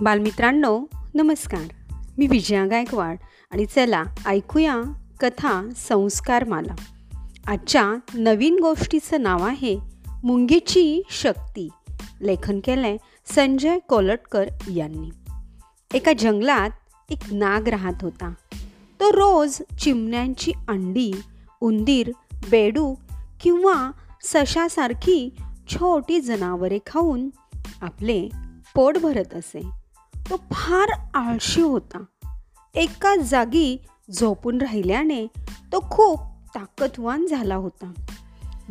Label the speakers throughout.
Speaker 1: बालमित्रांनो नमस्कार. मी विजया गायकवाड आणि चला ऐकूया कथा संस्कार माला आजच्या नवीन गोष्टीचं नाव आहे मुंगीची शक्ती. लेखन केलं आहे संजय कोलटकर यांनी. एका जंगलात एक नाग राहत होता. तो रोज चिमण्यांची अंडी उंदीर बेडू किंवा सशासारखी छोटी जनावरे खाऊन आपले पोट भरत असे. तो फार आळशी होता. एका जागी झोपून राहिल्याने तो खूप ताकदवान झाला होता.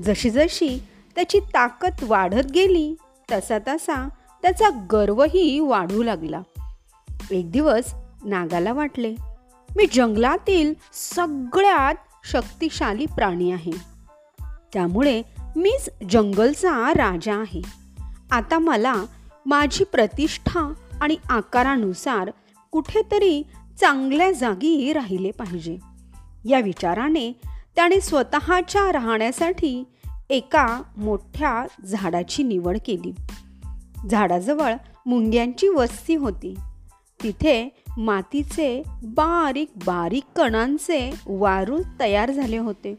Speaker 1: जशी जशी त्याची ताकद वाढत गेली तसा तसा त्याचा गर्वही वाढू लागला. एक दिवस नागाला वाटले मी जंगलातील सगळ्यात शक्तिशाली प्राणी आहे. त्यामुळे मीच जंगलचा राजा आहे. आता मला माझी प्रतिष्ठा आणि आकारानुसार कुठेतरी चांगल्या जागी राहिले पाहिजे. या विचाराने त्याने स्वतःच्या राहण्यासाठी एका मोठ्या झाडाची निवड केली. झाडाजवळ मुंग्यांची वस्ती होती. तिथे मातीचे बारीक बारीक कणांचे वारूळ तयार झाले होते.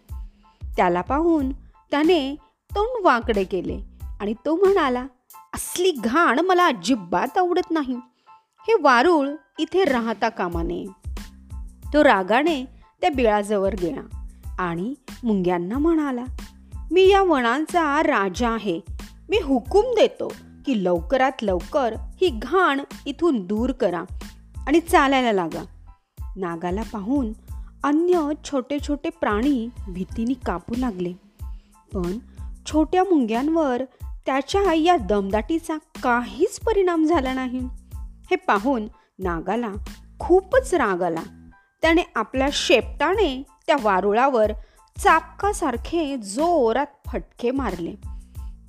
Speaker 1: त्याला पाहून त्याने तोंड वाकडे केले आणि तो म्हणाला असली घाण मला अजिबात आवडत नाही. हे वारूळ इथे राहता कामा नये तो रागाने त्या बिळाजवळ गेला आणि मुंग्यांना म्हणाला मी या वनांचा राजा आहे. मी हुकूम देतो की लवकरात लवकर ही घाण इथून दूर करा आणि चालायला लागा. नागाला पाहून अन्य छोटे छोटे प्राणी भीतीने कापू लागले. पण छोट्या मुंग्यांवर त्याच्या या दमदाटीचा काहीच परिणाम झाला नाही. हे पाहून नागाला खूपच राग आला. त्याने आपल्या शेपटाने त्या वारुळावर चापकासारखे जोरात फटके मारले.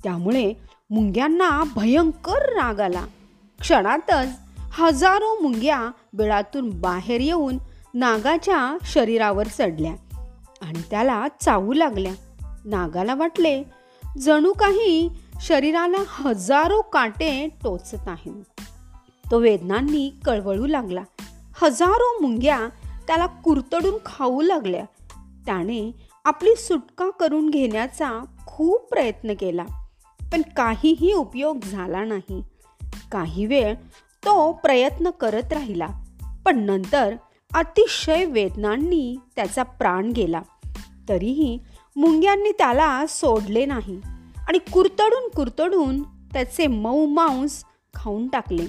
Speaker 1: त्यामुळे मुंग्यांना भयंकर राग आला. क्षणातच हजारो मुंग्या बिळातून बाहेर येऊन नागाच्या शरीरावर चढल्या आणि त्याला चावू लागल्या. नागाला वाटले जणू काही शरीराला हजारो काटे टोचत आहेत तो वेदनांनी कळवळू लागला. हजारो मुंग्या त्याला कुरतडून खाऊ लागल्या. त्याने आपली सुटका करून घेण्याचा खूप प्रयत्न केला पण काहीही उपयोग झाला नाही. काही वेळ तो प्रयत्न करत राहिला पण नंतर अतिशय वेदनांनी त्याचा प्राण गेला. तरीही मुंग्यांनी त्याला सोडले नाही. आणि कुरतडून कुरतडून त्याचे मऊ मांस खाऊन टाकले.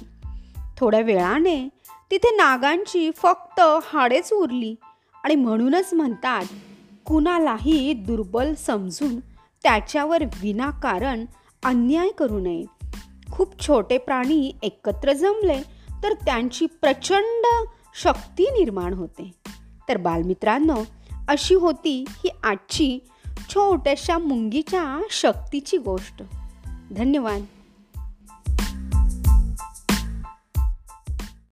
Speaker 1: थोड्या वेळाने तिथे नागांची फक्त हाडेच उरली आणि म्हणूनच म्हणतात कुणालाही दुर्बल समजून त्याच्यावर विनाकारण अन्याय करू नये. खूप छोटे प्राणी एकत्र जमले तर त्यांची प्रचंड शक्ती निर्माण होते. तर बालमित्रांनो अशी होती ही आजची छोट्याशा मुंगीच्या शक्तीची गोष्ट. धन्यवाद.